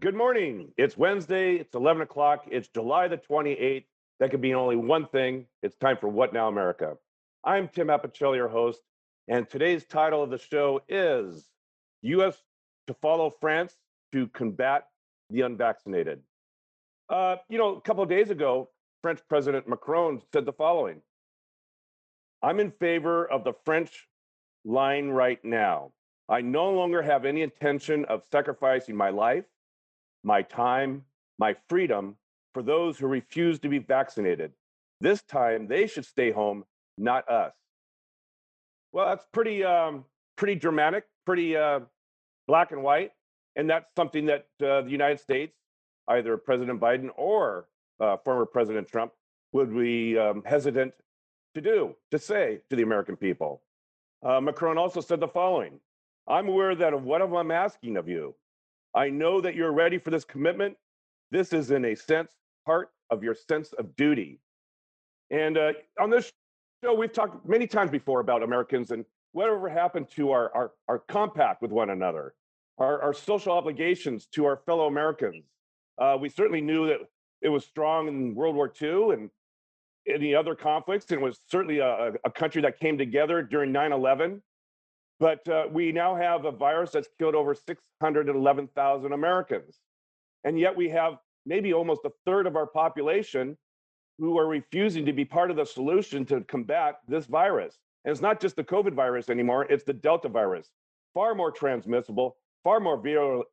Good morning. It's Wednesday. It's 11 o'clock. It's July the 28th. That could be only one thing. It's time for What Now America. I'm Tim Apicella, your host, and today's title of the show is U.S. to follow France to combat the unvaccinated. Uh, you know, a couple of days ago, French President Macron said the following I'm in favor of the French line right now. I no longer have any intention of sacrificing my life, my time, my freedom for those who refuse to be vaccinated. This time they should stay home, not us. Well, that's pretty, um, pretty dramatic, pretty uh, black and white, and that's something that uh, the United States, either President Biden or uh, former President Trump, would be um, hesitant to do, to say to the American people. Uh, Macron also said the following I'm aware that of what I'm asking of you. I know that you're ready for this commitment. This is, in a sense, part of your sense of duty. And uh, on this show, we've talked many times before about Americans and whatever happened to our, our, our compact with one another, our, our social obligations to our fellow Americans. Uh, we certainly knew that it was strong in World War II and any other conflicts, and it was certainly a, a country that came together during 9 11. But uh, we now have a virus that's killed over 611,000 Americans. And yet we have maybe almost a third of our population who are refusing to be part of the solution to combat this virus. And it's not just the COVID virus anymore, it's the Delta virus, far more transmissible, far more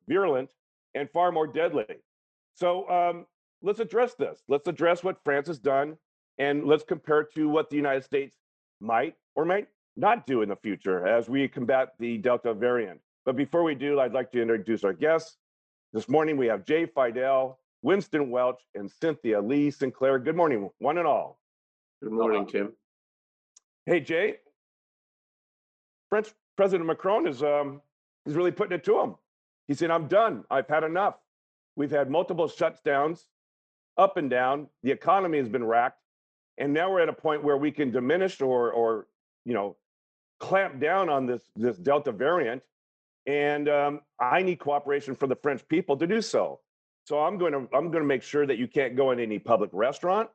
virulent, and far more deadly. So um, let's address this. Let's address what France has done, and let's compare to what the United States might or might not do in the future as we combat the Delta variant. But before we do, I'd like to introduce our guests. This morning we have Jay Fidel, Winston Welch, and Cynthia Lee Sinclair. Good morning, one and all. Good morning, uh, Tim. Hey, Jay. French President Macron is um, is really putting it to him. He said, "I'm done. I've had enough. We've had multiple shutdowns, up and down. The economy has been racked, and now we're at a point where we can diminish or or you know clamp down on this this Delta variant, and um, I need cooperation from the French people to do so. So I'm going to I'm going to make sure that you can't go in any public restaurant,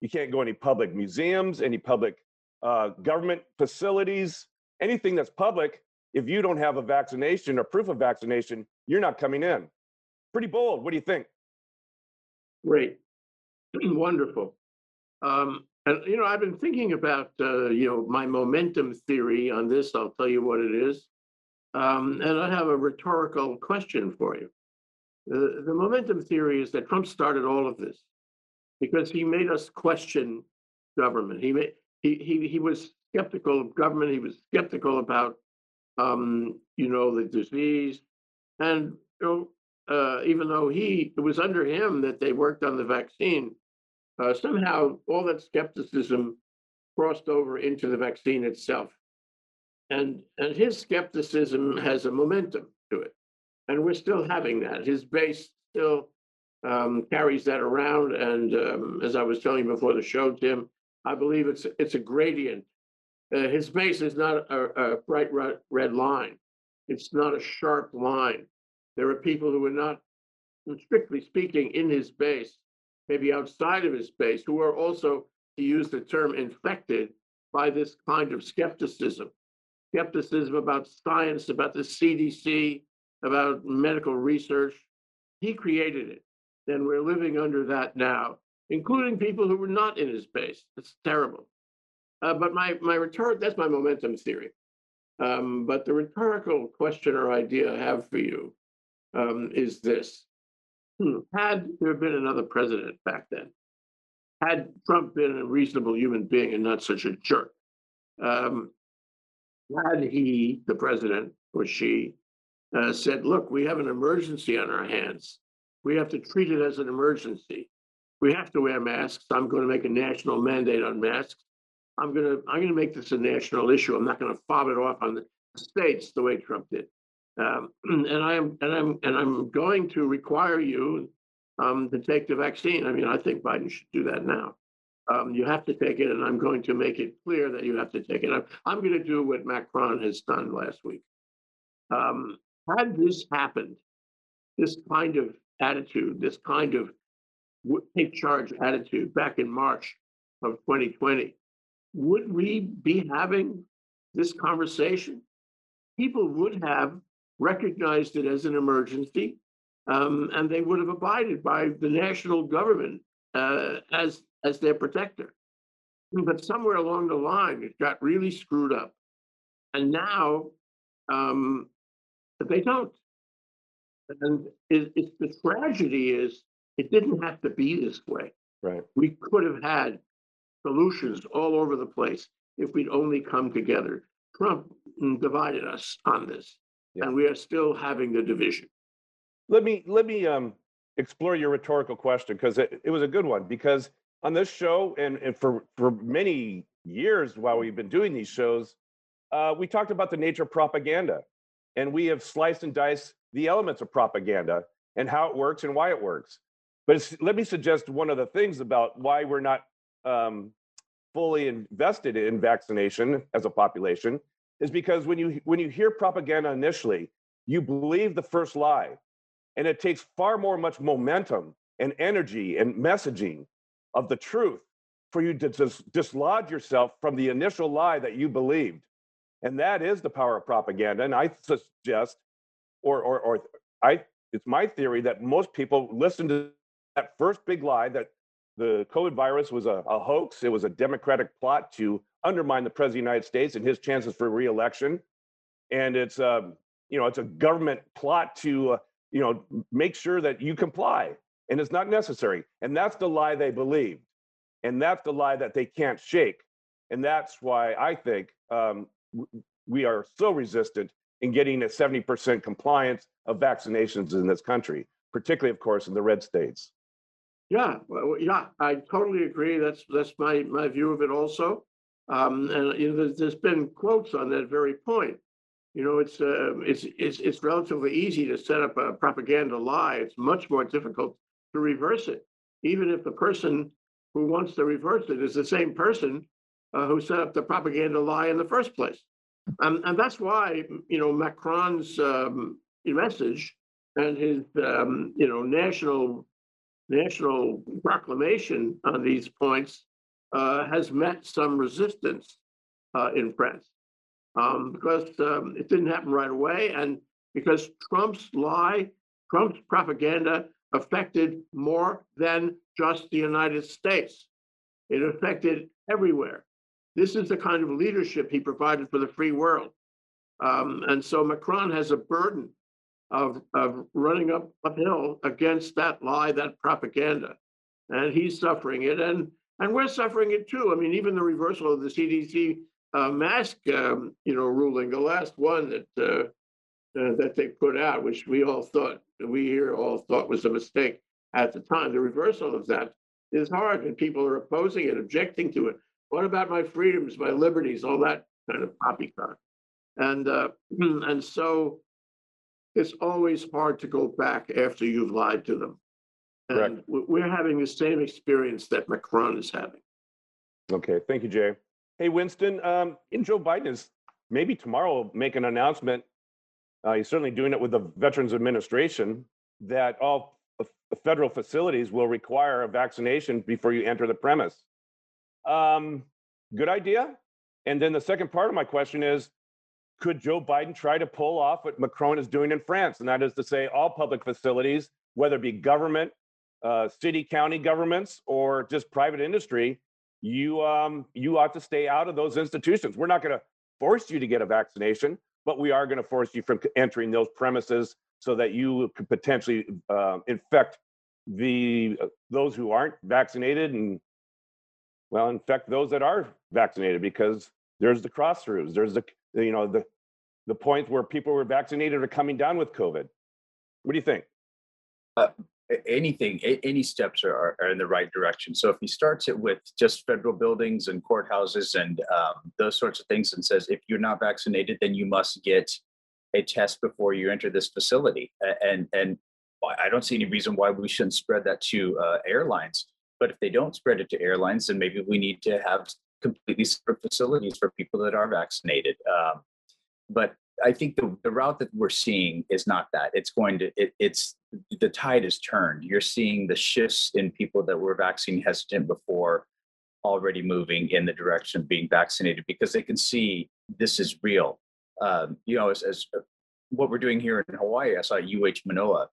you can't go any public museums, any public uh, government facilities, anything that's public. If you don't have a vaccination or proof of vaccination, you're not coming in. Pretty bold. What do you think? Great, wonderful. Um, and you know, I've been thinking about uh, you know my momentum theory on this. I'll tell you what it is, um, and I have a rhetorical question for you. The, the momentum theory is that Trump started all of this because he made us question government. He made he he he was skeptical of government. He was skeptical about um, you know the disease, and you know uh, even though he it was under him that they worked on the vaccine uh, somehow all that skepticism crossed over into the vaccine itself. And, and his skepticism has a momentum to it. And we're still having that. His base still um, carries that around. And um, as I was telling you before the show, Tim, I believe it's, it's a gradient. Uh, his base is not a, a bright red line. It's not a sharp line. There are people who are not, strictly speaking, in his base maybe outside of his space, who are also, to use the term, infected by this kind of skepticism. Skepticism about science, about the CDC, about medical research. He created it. And we're living under that now, including people who were not in his base. It's terrible. Uh, but my, my rhetoric, that's my momentum theory. Um, but the rhetorical question or idea I have for you um, is this Hmm, had there been another president back then, had Trump been a reasonable human being and not such a jerk, um, had he, the president or she, uh, said, look, we have an emergency on our hands. We have to treat it as an emergency. We have to wear masks. I'm going to make a national mandate on masks. I'm going to I'm going to make this a national issue. I'm not going to fob it off on the states the way Trump did. Um, and I am and I'm and I'm going to require you um, to take the vaccine. I mean, I think Biden should do that now. Um, you have to take it, and I'm going to make it clear that you have to take it. I'm, I'm going to do what Macron has done last week. Um, had this happened, this kind of attitude, this kind of take charge attitude back in March of 2020, would we be having this conversation? People would have recognized it as an emergency, um, and they would have abided by the national government uh, as as their protector. But somewhere along the line, it got really screwed up, and now um, they don't. And it, it's the tragedy is it didn't have to be this way. Right. We could have had solutions all over the place if we'd only come together. Trump divided us on this, yeah. and we are still having the division. Let me let me um, explore your rhetorical question because it, it was a good one. Because on this show and, and for for many years while we've been doing these shows, uh, we talked about the nature of propaganda, and we have sliced and diced the elements of propaganda and how it works and why it works. But let me suggest one of the things about why we're not um, fully invested in vaccination as a population is because when you when you hear propaganda initially, you believe the first lie, and it takes far more much momentum and energy and messaging of the truth for you to dis- dislodge yourself from the initial lie that you believed, and that is the power of propaganda. And I suggest, or or or I, it's my theory that most people listen to that first big lie that the COVID virus was a, a, hoax. It was a Democratic plot to undermine the president of the United States and his chances for reelection. And it's a, um, you know, it's a government plot to, uh, you know, make sure that you comply. And it's not necessary. And that's the lie they believed. And that's the lie that they can't shake. And that's why I think um, we are so resistant in getting a 70% compliance of vaccinations in this country, particularly, of course, in the red states. Yeah, well, yeah, I totally agree. That's that's my my view of it also. Um, and you know, there's, been quotes on that very point. You know, it's uh, it's it's it's relatively easy to set up a propaganda lie. It's much more difficult to reverse it, even if the person who wants to reverse it is the same person uh, who set up the propaganda lie in the first place. And that's why you know Macron's um, message and his um, you know national national proclamation on these points uh, has met some resistance uh, in France um, because um, it didn't happen right away, and because Trump's lie, Trump's propaganda affected more than just the United States. It affected everywhere. This is the kind of leadership he provided for the free world. Um, and so Macron has a burden of, of running up uphill against that lie, that propaganda. And he's suffering it. And, and we're suffering it too. I mean, even the reversal of the CDC uh, mask, um, you know, ruling, the last one that uh, uh, that they put out, which we all thought, we here all thought was a mistake at the time. The reversal of that is hard, and people are opposing it, objecting to it. What about my freedoms, my liberties, all that kind of poppycock? And uh, and so it's always hard to go back after you've lied to them. And we're having the same experience that Macron is having. Okay, thank you, Jay. Hey, Winston, um, in Joe Biden is maybe tomorrow will make an announcement. Uh, he's certainly doing it with the Veterans Administration that all federal facilities will require a vaccination before you enter the premise. Um, good idea. And then the second part of my question is could Joe Biden try to pull off what Macron is doing in France? And that is to say, all public facilities, whether it be government, uh, city, county governments, or just private industry, you um, you ought to stay out of those institutions. We're not going to force you to get a vaccination, but we are going to force you from entering those premises so that you could potentially uh, infect the uh, those who aren't vaccinated and well infect those that are vaccinated because there's the crossroads there's the you know the the point where people who were vaccinated are coming down with COVID. What do you think? Uh, anything, any steps are, are in the right direction. So if he starts it with just federal buildings and courthouses and um, those sorts of things, and says if you're not vaccinated, then you must get a test before you enter this facility, and and I don't see any reason why we shouldn't spread that to uh, airlines. But if they don't spread it to airlines, then maybe we need to have completely separate facilities for people that are vaccinated. Um, but I think the, the route that we're seeing is not that. It's going to it, it's the tide has turned. You're seeing the shifts in people that were vaccine hesitant before already moving in the direction of being vaccinated because they can see this is real. Um, you know, as, as what we're doing here in Hawaii, I saw at UH Manoa.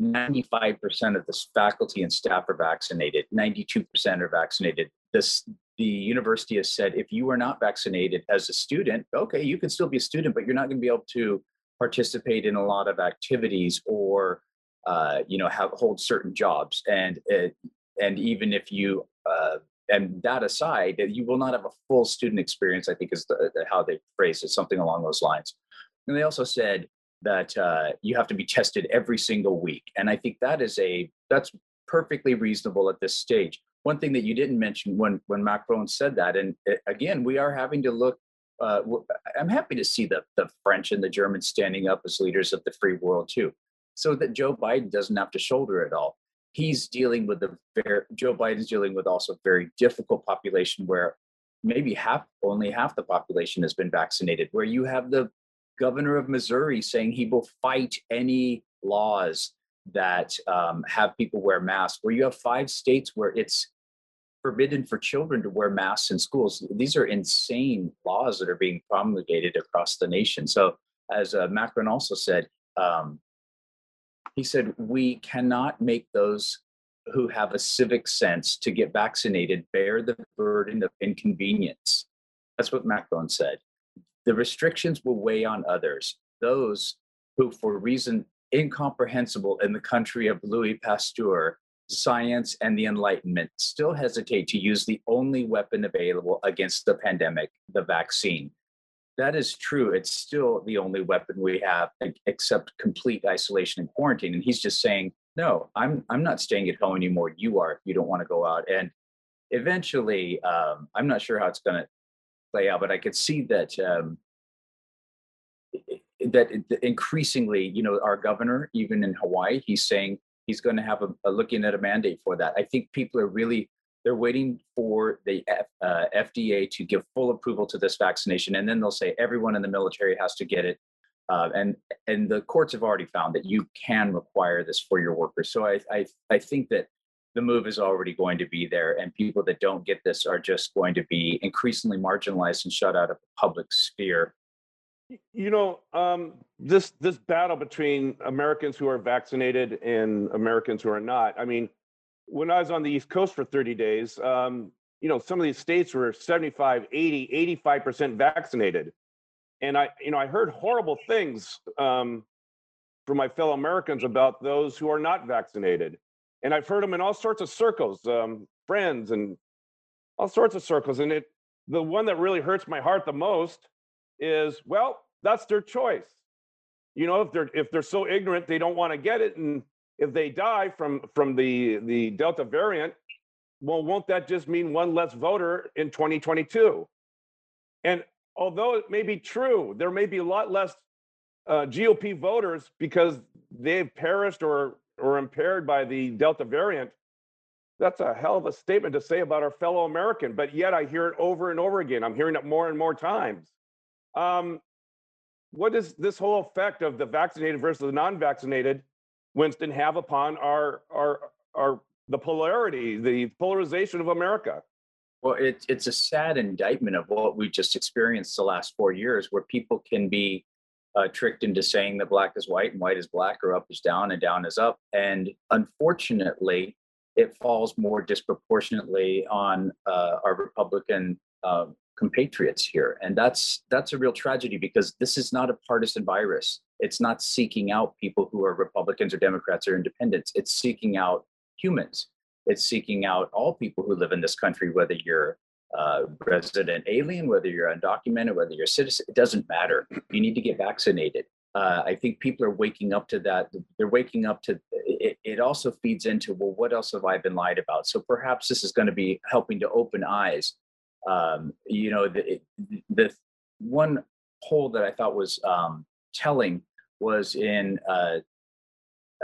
95% of the faculty and staff are vaccinated. 92% are vaccinated. This the university has said if you are not vaccinated as a student, okay, you can still be a student, but you're not going to be able to participate in a lot of activities or uh, you know have hold certain jobs and uh, and even if you uh, and that aside you will not have a full student experience i think is the, the, how they phrase it something along those lines. And they also said that uh, you have to be tested every single week and i think that is a that's perfectly reasonable at this stage. One thing that you didn't mention when when macron said that and uh, again we are having to look uh, I'm happy to see the, the French and the Germans standing up as leaders of the free world too, so that Joe Biden doesn't have to shoulder it all. He's dealing with the very, Joe Biden's dealing with also a very difficult population where maybe half, only half the population has been vaccinated. Where you have the governor of Missouri saying he will fight any laws that um, have people wear masks. Where you have five states where it's forbidden for children to wear masks in schools. These are insane laws that are being promulgated across the nation. So, as uh, Macron also said, um, he said, we cannot make those who have a civic sense to get vaccinated bear the burden of inconvenience. That's what Macron said. The restrictions will weigh on others, those who, for reason incomprehensible in the country of Louis Pasteur, science and the Enlightenment still hesitate to use the only weapon available against the pandemic, the vaccine. That is true. It's still the only weapon we have, except complete isolation and quarantine. And he's just saying, no, I'm I'm not staying at home anymore. You are if you don't want to go out. And eventually, um, I'm not sure how it's going to play out, but I could see that um, that increasingly, you know, our governor, even in Hawaii, he's saying he's going to have a, a, looking at a mandate for that. I think people are really they're waiting for the F, uh, FDA to give full approval to this vaccination, and then they'll say everyone in the military has to get it. Uh, and and the courts have already found that you can require this for your workers. So I I I think that the move is already going to be there, and people that don't get this are just going to be increasingly marginalized and shut out of the public sphere you know, um, this this battle between Americans who are vaccinated and Americans who are not. I mean, when I was on the East Coast for 30 days, um, you know, some of these states were 75, 80, 85% vaccinated. And I, you know, I heard horrible things um, from my fellow Americans about those who are not vaccinated. And I've heard them in all sorts of circles, um, friends and all sorts of circles. And it, the one that really hurts my heart the most is well that's their choice you know if they're if they're so ignorant they don't want to get it and if they die from from the the delta variant well won't that just mean one less voter in 2022 and although it may be true there may be a lot less uh, gop voters because they've perished or or impaired by the delta variant that's a hell of a statement to say about our fellow american but yet i hear it over and over again. I'm hearing it more and more times. Um, what does this whole effect of the vaccinated versus the non-vaccinated, Winston, have upon our our our the polarity, the polarization of America? Well, it's it's a sad indictment of what we just experienced the last four years, where people can be uh, tricked into saying that black is white and white is black, or up is down and down is up, and unfortunately, it falls more disproportionately on uh, our Republican uh, compatriots here. And that's that's a real tragedy because this is not a partisan virus it's not seeking out people who are republicans or democrats or independents. It's seeking out humans. It's seeking out all people who live in this country whether you're a resident alien whether you're undocumented whether you're a citizen it doesn't matter. You need to get vaccinated. Uh, i think people are waking up to that. They're waking up to it, it also feeds into well what else have i been lied about? So perhaps this is going to be helping to open eyes. Um, you know, the, the one poll that I thought was um, telling was in uh,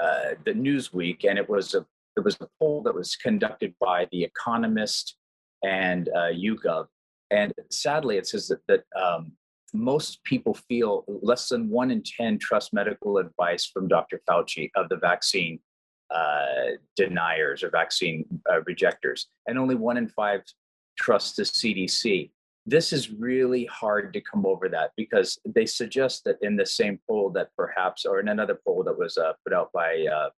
uh, the Newsweek, and it was a it was a poll that was conducted by The Economist and uh, YouGov, and sadly, it says that that um, most people feel less than one in 10 trust medical advice from Dr. Fauci of the vaccine uh, deniers or vaccine uh, rejectors, and only one in five trust the CDC. This is really hard to come over that because they suggest that in the same poll that perhaps, or in another poll that was uh, put out by uh,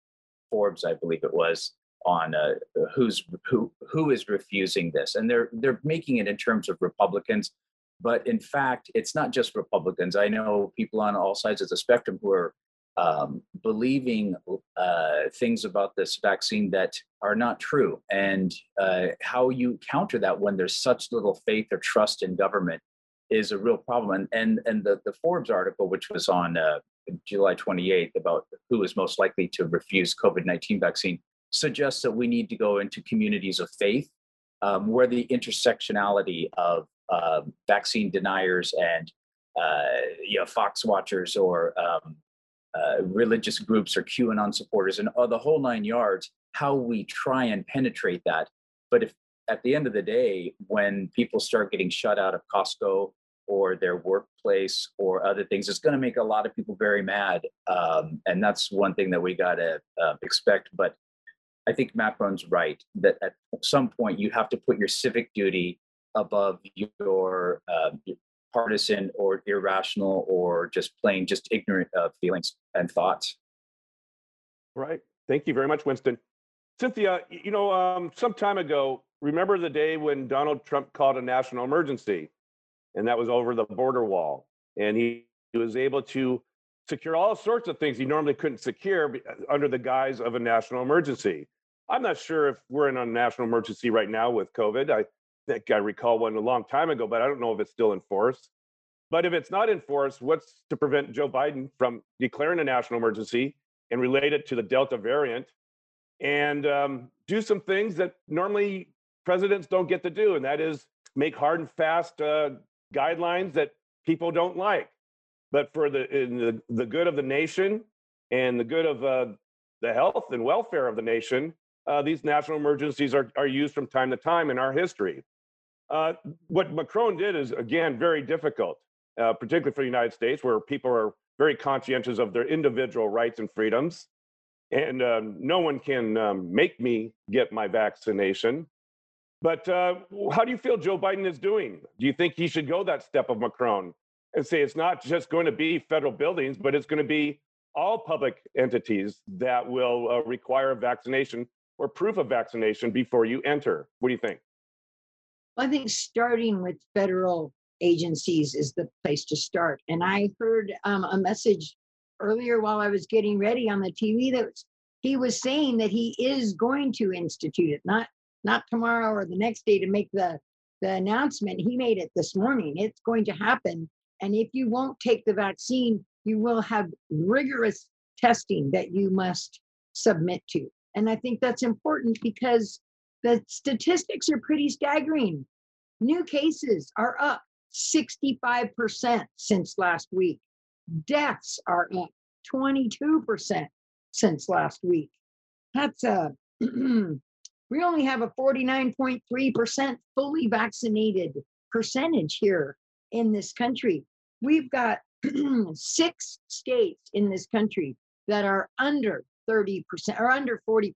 Forbes, I believe it was, on uh, who's who who is refusing this, and they're they're making it in terms of Republicans, but in fact, it's not just Republicans. I know people on all sides of the spectrum who are um, believing uh, things about this vaccine that are not true, and uh, how you counter that when there's such little faith or trust in government is a real problem. And and and the the Forbes article, which was on uh, July 28th about who is most likely to refuse COVID 19 vaccine, suggests that we need to go into communities of faith um, where the intersectionality of uh, vaccine deniers and uh, you know Fox watchers or um, uh, religious groups or QAnon supporters and uh, the whole nine yards, how we try and penetrate that. But if at the end of the day, when people start getting shut out of Costco or their workplace or other things, it's going to make a lot of people very mad. Um, and that's one thing that we got to uh, expect. But I think Macron's right that at some point you have to put your civic duty above your uh, partisan or irrational or just plain just ignorant of feelings and thoughts. Right. Thank you very much, Winston. Cynthia, you know, um, some time ago, remember the day when Donald Trump called a national emergency, and that was over the border wall, and he, he was able to secure all sorts of things he normally couldn't secure under the guise of a national emergency. I'm not sure if we're in a national emergency right now with COVID. I I recall one a long time ago, but I don't know if it's still in force. But if it's not in force, what's to prevent Joe Biden from declaring a national emergency and relate it to the Delta variant and um, do some things that normally presidents don't get to do, and that is make hard and fast uh, guidelines that people don't like. But for the the, the good of the nation and the good of uh, the health and welfare of the nation, uh, these national emergencies are, are used from time to time in our history. Uh, what Macron did is, again, very difficult, uh, particularly for the United States, where people are very conscientious of their individual rights and freedoms. And um, no one can um, make me get my vaccination. But uh, how do you feel Joe Biden is doing? Do you think he should go that step of Macron and say it's not just going to be federal buildings, but it's going to be all public entities that will uh, require vaccination or proof of vaccination before you enter. What do you think? I think starting with federal agencies is the place to start. And I heard um, a message earlier while I was getting ready on the TV that was, he was saying that he is going to institute it, not not tomorrow or the next day to make the the announcement. He made it this morning. It's going to happen. And if you won't take the vaccine, you will have rigorous testing that you must submit to. And I think that's important because the statistics are pretty staggering. New cases are up 65% since last week. Deaths are up 22% since last week. That's a, we only have a 49.3% fully vaccinated percentage here in this country. We've got six states in this country that are under 30% or under 40%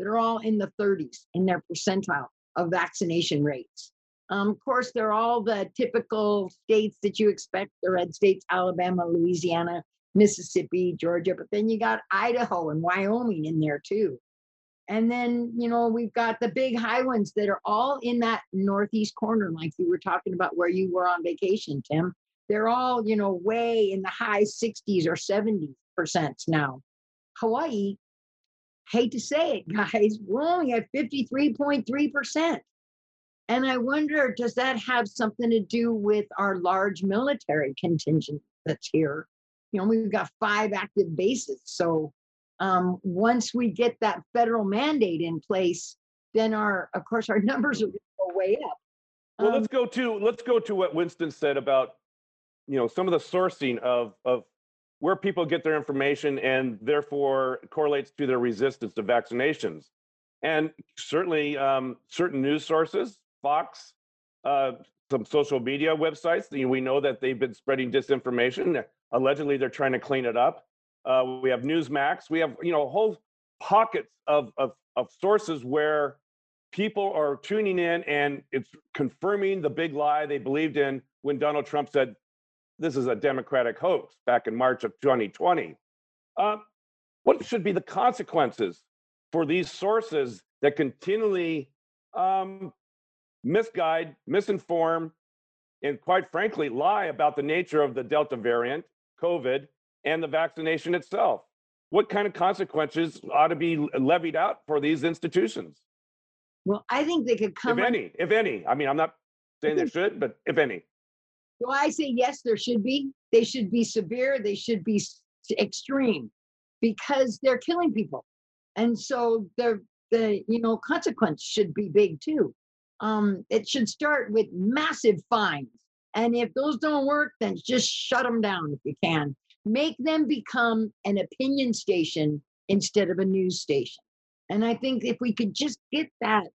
that are all in the 30s in their percentile of vaccination rates. Um, of course, they're all the typical states that you expect the red states Alabama, Louisiana, Mississippi, Georgia, but then you got Idaho and Wyoming in there too. And then, you know, we've got the big high ones that are all in that northeast corner, like you were talking about where you were on vacation, Tim. They're all, you know, way in the high 60s or 70 percent now. Hawaii, hate to say it, guys, we're only at 53.3%. And I wonder, does that have something to do with our large military contingent that's here? You know, we've got five active bases. So um, once we get that federal mandate in place, then our, of course, our numbers will go way up. Well, Um, let's go to let's go to what Winston said about you know some of the sourcing of of where people get their information and therefore correlates to their resistance to vaccinations. And certainly, um, certain news sources, Fox, uh, some social media websites. We know that they've been spreading disinformation. Allegedly, they're trying to clean it up. Uh, we have Newsmax. We have, you know, whole pockets of, of, of sources where people are tuning in and it's confirming the big lie they believed in when Donald Trump said, this is a Democratic hoax back in March of 2020. Um, what should be the consequences for these sources that continually um, misguide, misinform, and quite frankly, lie about the nature of the Delta variant, COVID, and the vaccination itself? What kind of consequences ought to be levied out for these institutions, Well, I think they could come. If any? If any, I mean, I'm not saying they should, but if any. Well, I say yes, there should be. They should be severe. They should be extreme because they're killing people. And so the the you know consequence should be big too. Um, it should start with massive fines. And if those don't work, then just shut them down if you can. Make them become an opinion station instead of a news station. And I think if we could just get that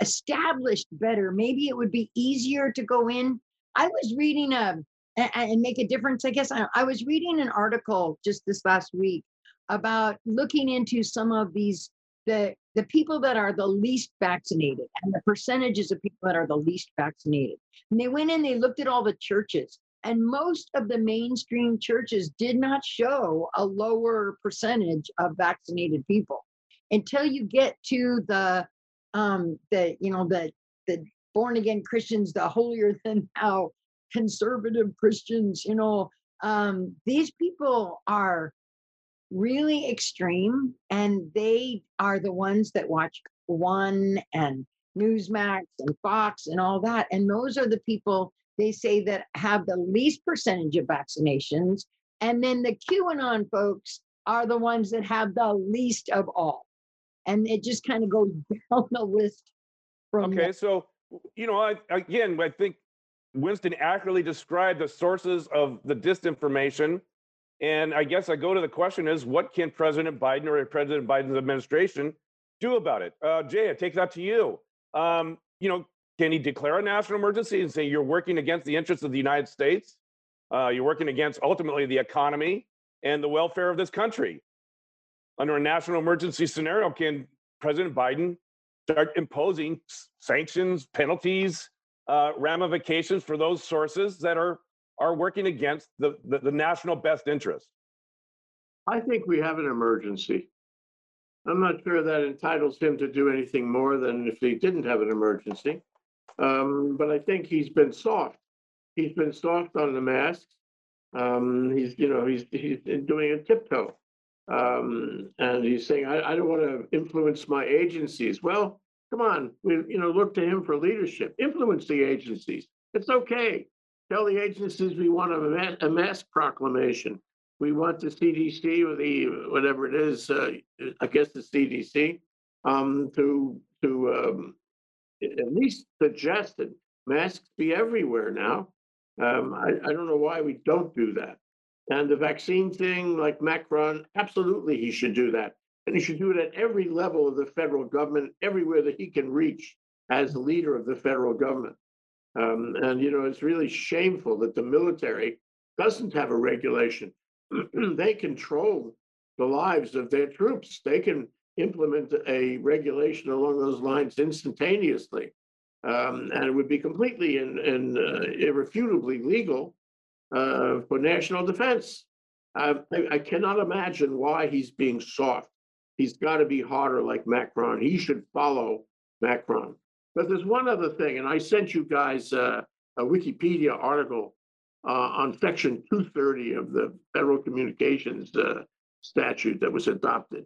established better, maybe it would be easier to go in I was reading a a- and make a difference. I guess I, I was reading an article just this last week about looking into some of these the the people that are the least vaccinated and the percentages of people that are the least vaccinated. And they went in, they looked at all the churches, and most of the mainstream churches did not show a lower percentage of vaccinated people until you get to the um the you know the the born again Christians, the holier than thou conservative Christians, you know, um, these people are really extreme and they are the ones that watch One and Newsmax and Fox and all that. And those are the people they say that have the least percentage of vaccinations. And then the QAnon folks are the ones that have the least of all. And it just kind of goes down the list from there. Okay, so you know, I, again, I think Winston accurately described the sources of the disinformation. And I guess I go to the question is what can President Biden or President Biden's administration do about it? Uh, Jay, I take that to you. Um, you know, can he declare a national emergency and say you're working against the interests of the United States? Uh, you're working against ultimately the economy and the welfare of this country. Under a national emergency scenario, can President Biden start imposing sanctions, penalties, uh, ramifications for those sources that are are working against the, the, the national best interest. I think we have an emergency. I'm not sure that entitles him to do anything more than if he didn't have an emergency. Um, but I think he's been soft. He's been soft on the masks. Um, he's, you know, he's, he's doing a tiptoe. Um, and he's saying, I, I don't want to influence my agencies. Well, come on, we, you know, look to him for leadership. Influence the agencies. It's okay. Tell the agencies we want a, ma- a mask proclamation. We want the CDC or the, whatever it is, uh, I guess the CDC, um, to, to, um, at least suggest that masks be everywhere now. Um, I, I don't know why we don't do that. And the vaccine thing, like Macron, absolutely he should do that. And he should do it at every level of the federal government, everywhere that he can reach as the leader of the federal government. Um, and, you know, it's really shameful that the military doesn't have a regulation. they control the lives of their troops. They can implement a regulation along those lines instantaneously. Um, and it would be completely and, uh, irrefutably legal uh, for national defense. I, I cannot imagine why he's being soft. He's got to be harder like Macron. He should follow Macron. But there's one other thing, and I sent you guys uh, a Wikipedia article uh, on Section 230 of the Federal Communications uh, statute that was adopted.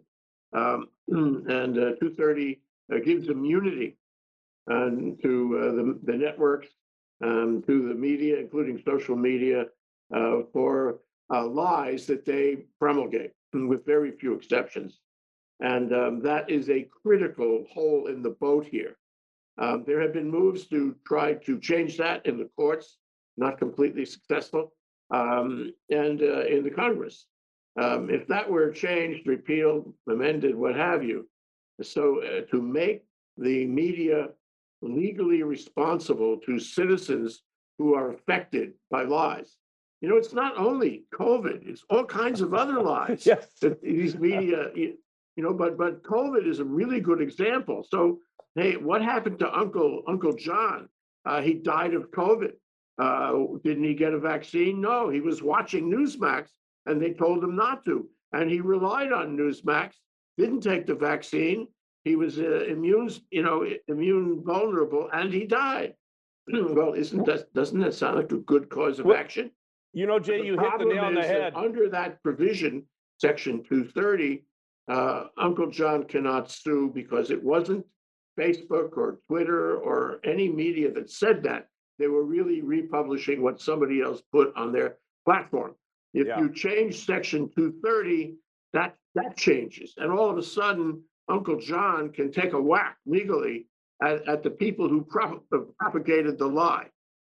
Um, and uh, 230 uh, gives immunity um, to uh, the, the networks, um, to the media, including social media, for lies that they promulgate, with very few exceptions. And um, that is a critical hole in the boat here. Um, there have been moves to try to change that in the courts, not completely successful, um, and uh, in the Congress. Um, if that were changed, repealed, amended, what have you, so uh, to make the media legally responsible to citizens who are affected by lies. You know, it's not only COVID, it's all kinds of other lies Yes. that these media, you know, but, but COVID is a really good example. So, hey, what happened to Uncle, Uncle John? Uh, he died of COVID. Uh, didn't he get a vaccine? No, he was watching Newsmax and they told him not to. And he relied on Newsmax, didn't take the vaccine. He was uh, immune, you know, immune vulnerable and he died. Well, isn't that, doesn't that sound like a good cause of action? You know, Jay, you hit the nail on the head. Under that provision, section two thirty, uh, Uncle John cannot sue because it wasn't Facebook or Twitter or any media that said that. They were really republishing what somebody else put on their platform. If Yeah. you change section two thirty, that, that changes. And all of a sudden, Uncle John can take a whack legally at, at the people who prop- propagated the lie.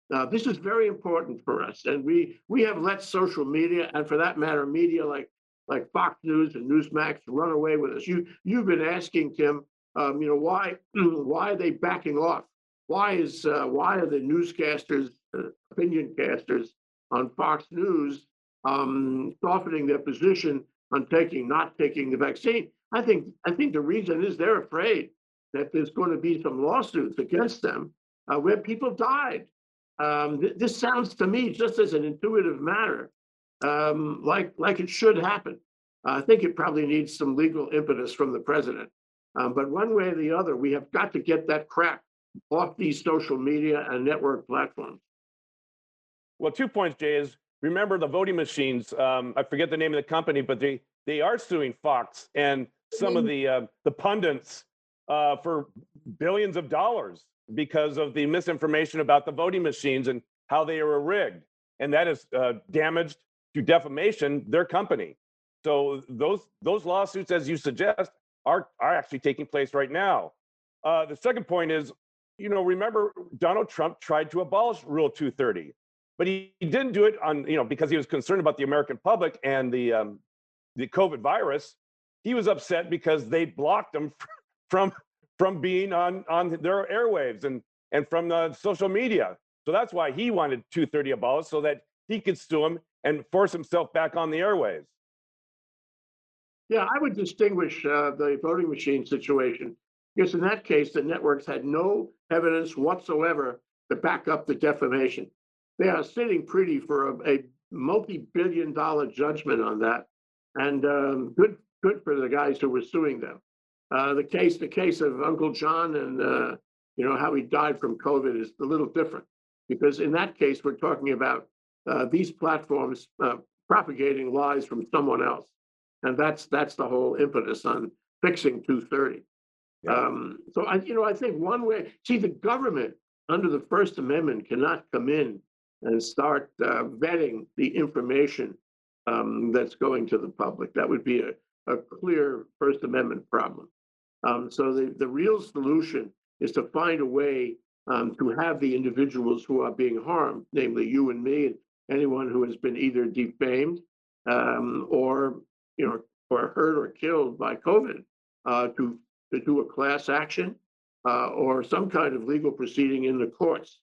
Now, this is very important for us, and we we have let social media, and for that matter, media like like Fox News and Newsmax run away with us. You you've been asking Tim, um, you know, why why are they backing off? Why is uh, why are the newscasters, uh, opinion casters on Fox News um, softening their position on taking not taking the vaccine? I think I think the reason is they're afraid that there's going to be some lawsuits against them uh, where people died. Um, th- this sounds to me, just as an intuitive matter, um, like like it should happen. I think it probably needs some legal impetus from the president. Um, but one way or the other, we have got to get that crap off these social media and network platforms. Well, two points, Jay, is remember the voting machines. Um, I forget the name of the company, but they they are suing Fox and some of the uh, the pundits uh, for billions of dollars because of the misinformation about the voting machines and how they were rigged, and that has uh, damaged to defamation their company. So those those lawsuits, as you suggest, are are actually taking place right now. Uh, the second point is, you know, remember Donald Trump tried to abolish Rule 230 but he, he didn't do it on you know because he was concerned about the American public and the um, the COVID virus. He was upset because they blocked him from from being on on their airwaves and and from the social media. So that's why he wanted 230 abolished so that he could sue him and force himself back on the airways. Yeah, I would distinguish uh, the voting machine situation because in that case, the networks had no evidence whatsoever to back up the defamation. They are sitting pretty for a, a multi-billion dollar judgment on that. And um, good, good for the guys who were suing them. Uh, the case, the case of Uncle John and, uh, you know, how he died from COVID is a little different. Because in that case, we're talking about uh, these platforms uh, propagating lies from someone else. And that's, that's the whole impetus on fixing two thirty. Yeah. Um, so I, you know, I think one way, see, the government under the First Amendment cannot come in and start uh, vetting the information um, that's going to the public. That would be a, a clear First Amendment problem. Um, so the, the real solution is to find a way um, to have the individuals who are being harmed, namely you and me, and anyone who has been either defamed um, or, you know, or hurt or killed by COVID, uh, to, to do a class action uh, or some kind of legal proceeding in the courts.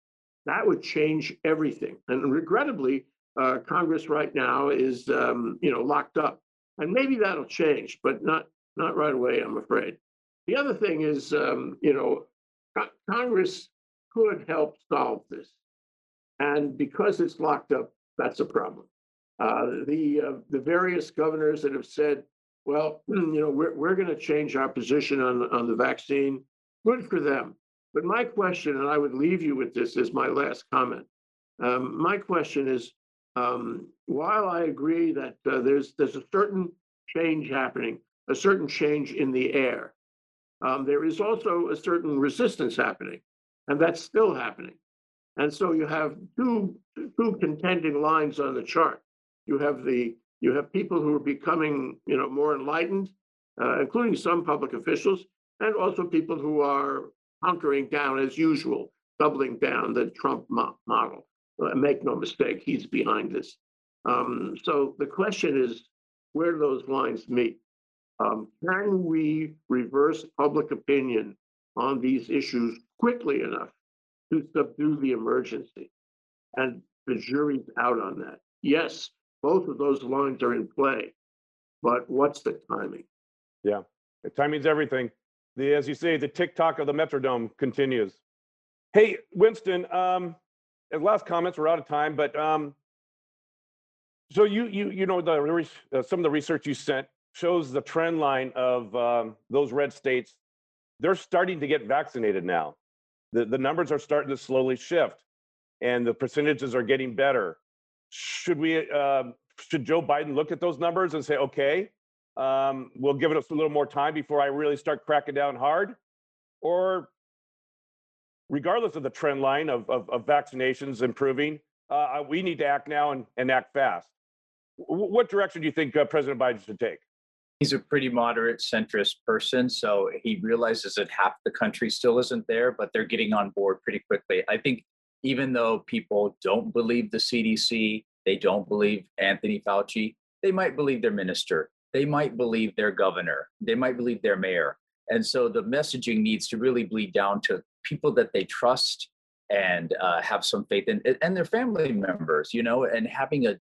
That would change everything. And regrettably, uh, Congress right now is, um, you know, locked up. And maybe that'll change, but not not right away, I'm afraid. The other thing is, um, you know, Congress could help solve this. And because it's locked up, that's a problem. Uh, the uh, the various governors that have said, well, you know, we're we're going to change our position on on the vaccine. Good for them. But my question, and I would leave you with this as my last comment. Um, my question is, um, while I agree that uh, there's there's a certain change happening, a certain change in the air, um, there is also a certain resistance happening, and that's still happening. And so you have two two contending lines on the chart. You have the you have people who are becoming you know more enlightened, uh, including some public officials, and also people who are hunkering down as usual, doubling down the Trump mo- model. Uh, make no mistake, he's behind this. Um, so the question is, where do those lines meet? Um, can we reverse public opinion on these issues quickly enough to subdue the emergency. And the jury's out on that. Yes, both of those lines are in play, but what's the timing? The timing's everything. The, as you say, the tick-tock of the metronome continues. Hey, Winston, um, and last comments, we're out of time, but, um, so you, you, you know, the, uh, some of the research you sent shows the trend line of, um, those red states. They're starting to get vaccinated now. The, the numbers are starting to slowly shift and the percentages are getting better. Should we, um, should Joe Biden look at those numbers and say, okay, um, we'll give it us a little more time before I really start cracking down hard? Or regardless of the trend line of, of, of vaccinations improving, uh, we need to act now and, and act fast. W- what direction do you think uh, President Biden should take? He's a pretty moderate centrist person, so he realizes that half the country still isn't there, but they're getting on board pretty quickly. I think even though people don't believe the CDC, they don't believe Anthony Fauci, they might believe their minister, they might believe their governor, they might believe their mayor. And so the messaging needs to really bleed down to people that they trust and uh, have some faith in, and their family members, you know, and having a,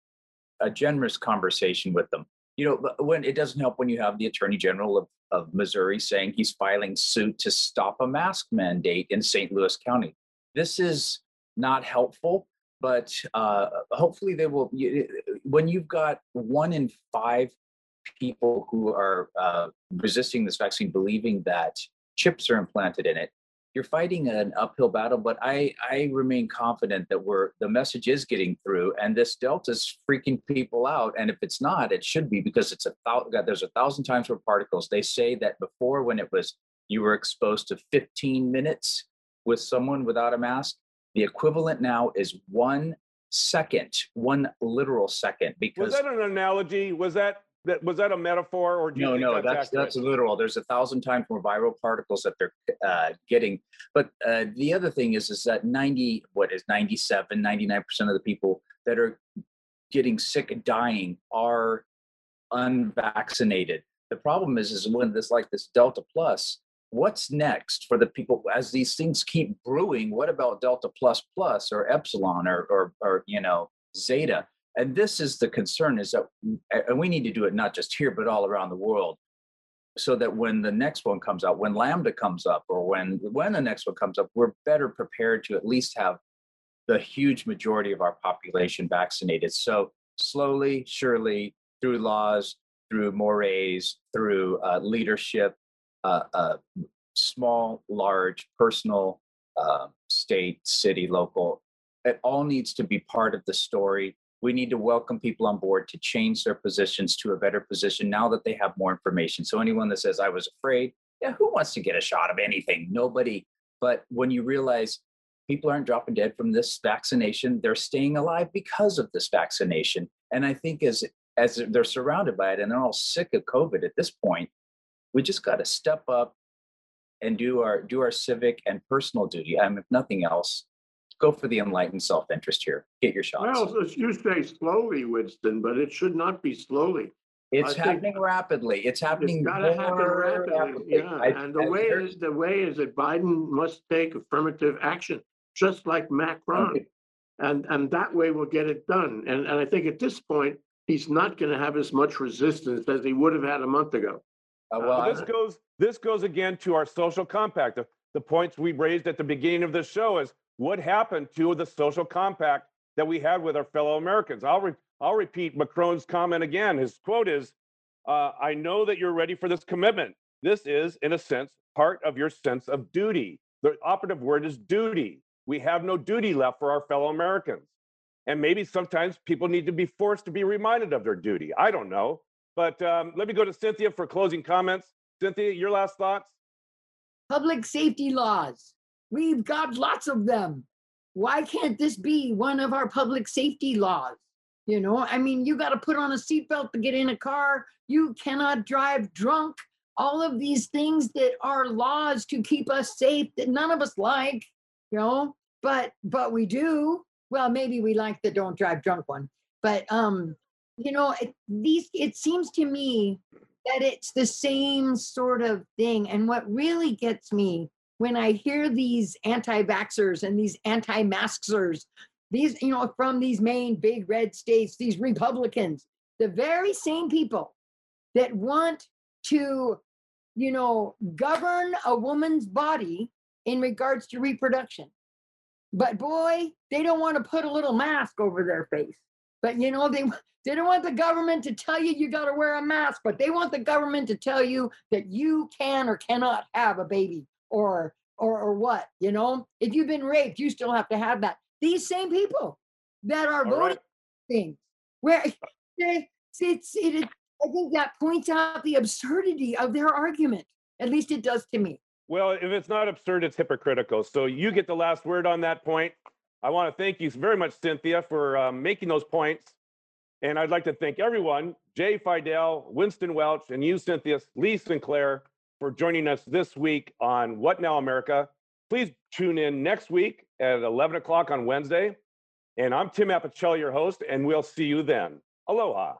a generous conversation with them you know, when it doesn't help when you have the attorney general of, of Missouri saying he's filing suit to stop a mask mandate in St. Louis County. This is not helpful, but uh, hopefully they will. When you've got one in five people who are uh, resisting this vaccine, believing that chips are implanted in it, you're fighting an uphill battle. But I, I remain confident that we're the message is getting through, and this delta's freaking people out. And if it's not, it should be because it's a thousand. There's a thousand times more particles. They say that before, when it was you were exposed to 15 minutes with someone without a mask, the equivalent now is one second, one literal second. Because Was that an analogy? Was that, that was that a metaphor or do you no, no, that's, that's that's literal. There's a thousand times more viral particles that they're uh, getting. But uh, the other thing is, is that 90, what is 97, 99% of the people that are getting sick and dying are unvaccinated. The problem is, is when this like this Delta Plus, what's next for the people as these things keep brewing? What about Delta Plus Plus or Epsilon or or, or you know Zeta? And this is the concern: is that and we need to do it not just here but all around the world so that when the next one comes out when lambda comes up or when when the next one comes up we're better prepared to at least have the huge majority of our population vaccinated. So slowly surely through laws through mores through uh, leadership uh, uh, small large personal uh, state city local it all needs to be part of the story we need to welcome people on board to change their positions to a better position now that they have more information. So anyone that says I was afraid, yeah, who wants to get a shot of anything? Nobody. But when you realize people aren't dropping dead from this vaccination, they're staying alive because of this vaccination. And I think as as they're surrounded by it and they're all sick of COVID at this point, we just got to step up and do our do our civic and personal duty. Um, if nothing else, go for the enlightened self-interest here. Get your shots. Well, so you say slowly, Winston, but it should not be slowly. It's I happening rapidly. It's happening. It's gotta happen more rapidly, yeah, I- and the I- way there- is, the way is that Biden must take affirmative action, just like Macron. Okay. And, and that way we'll get it done. And, and I think at this point, he's not gonna have as much resistance as he would have had a month ago. Uh, well, Well, I- this goes this goes again to our social compact. The, the points we raised at the beginning of the show is what happened to the social compact that we had with our fellow Americans. I'll re, I'll repeat Macron's comment again. His quote is, uh, "I know that you're ready for this commitment. This is, in a sense, part of your sense of duty. The operative word is duty. We have no duty left for our fellow Americans." And maybe sometimes people need to be forced to be reminded of their duty. I don't know. But um, let me go to Cynthia for closing comments. Cynthia, your last thoughts? Public safety laws. We've got lots of them. Why can't this be one of our public safety laws? You know, I mean, you got to put on a seatbelt to get in a car. You cannot drive drunk. All of these things that are laws to keep us safe that none of us like, you know, but but we do. Well, maybe we like the don't drive drunk one, but um, you know, it, these it seems to me that it's the same sort of thing. And what really gets me when I hear these anti-vaxxers and these anti-maskers, these, you know, from these main big red states, these Republicans, the very same people that want to, you know, govern a woman's body in regards to reproduction. But boy, they don't want to put a little mask over their face. But you know, they they don't want the government to tell you you got to wear a mask, but they want the government to tell you that you can or cannot have a baby or or or what, you know? If you've been raped, you still have to have that. These same people that are All voting right. things where it's, it's it, I think that points out the absurdity of their argument. At least it does to me. Well, if it's not absurd, it's hypocritical. So you get the last word on that point. I want to thank you very much, Cynthia, for um, making those points. And I'd like to thank everyone, Jay Fidell, Winston Welch, and you, Cynthia Lee Sinclair, for joining us this week on What Now America. Please tune in next week at 11 o'clock on Wednesday. And I'm Tim Apicella, your host, and we'll see you then. Aloha.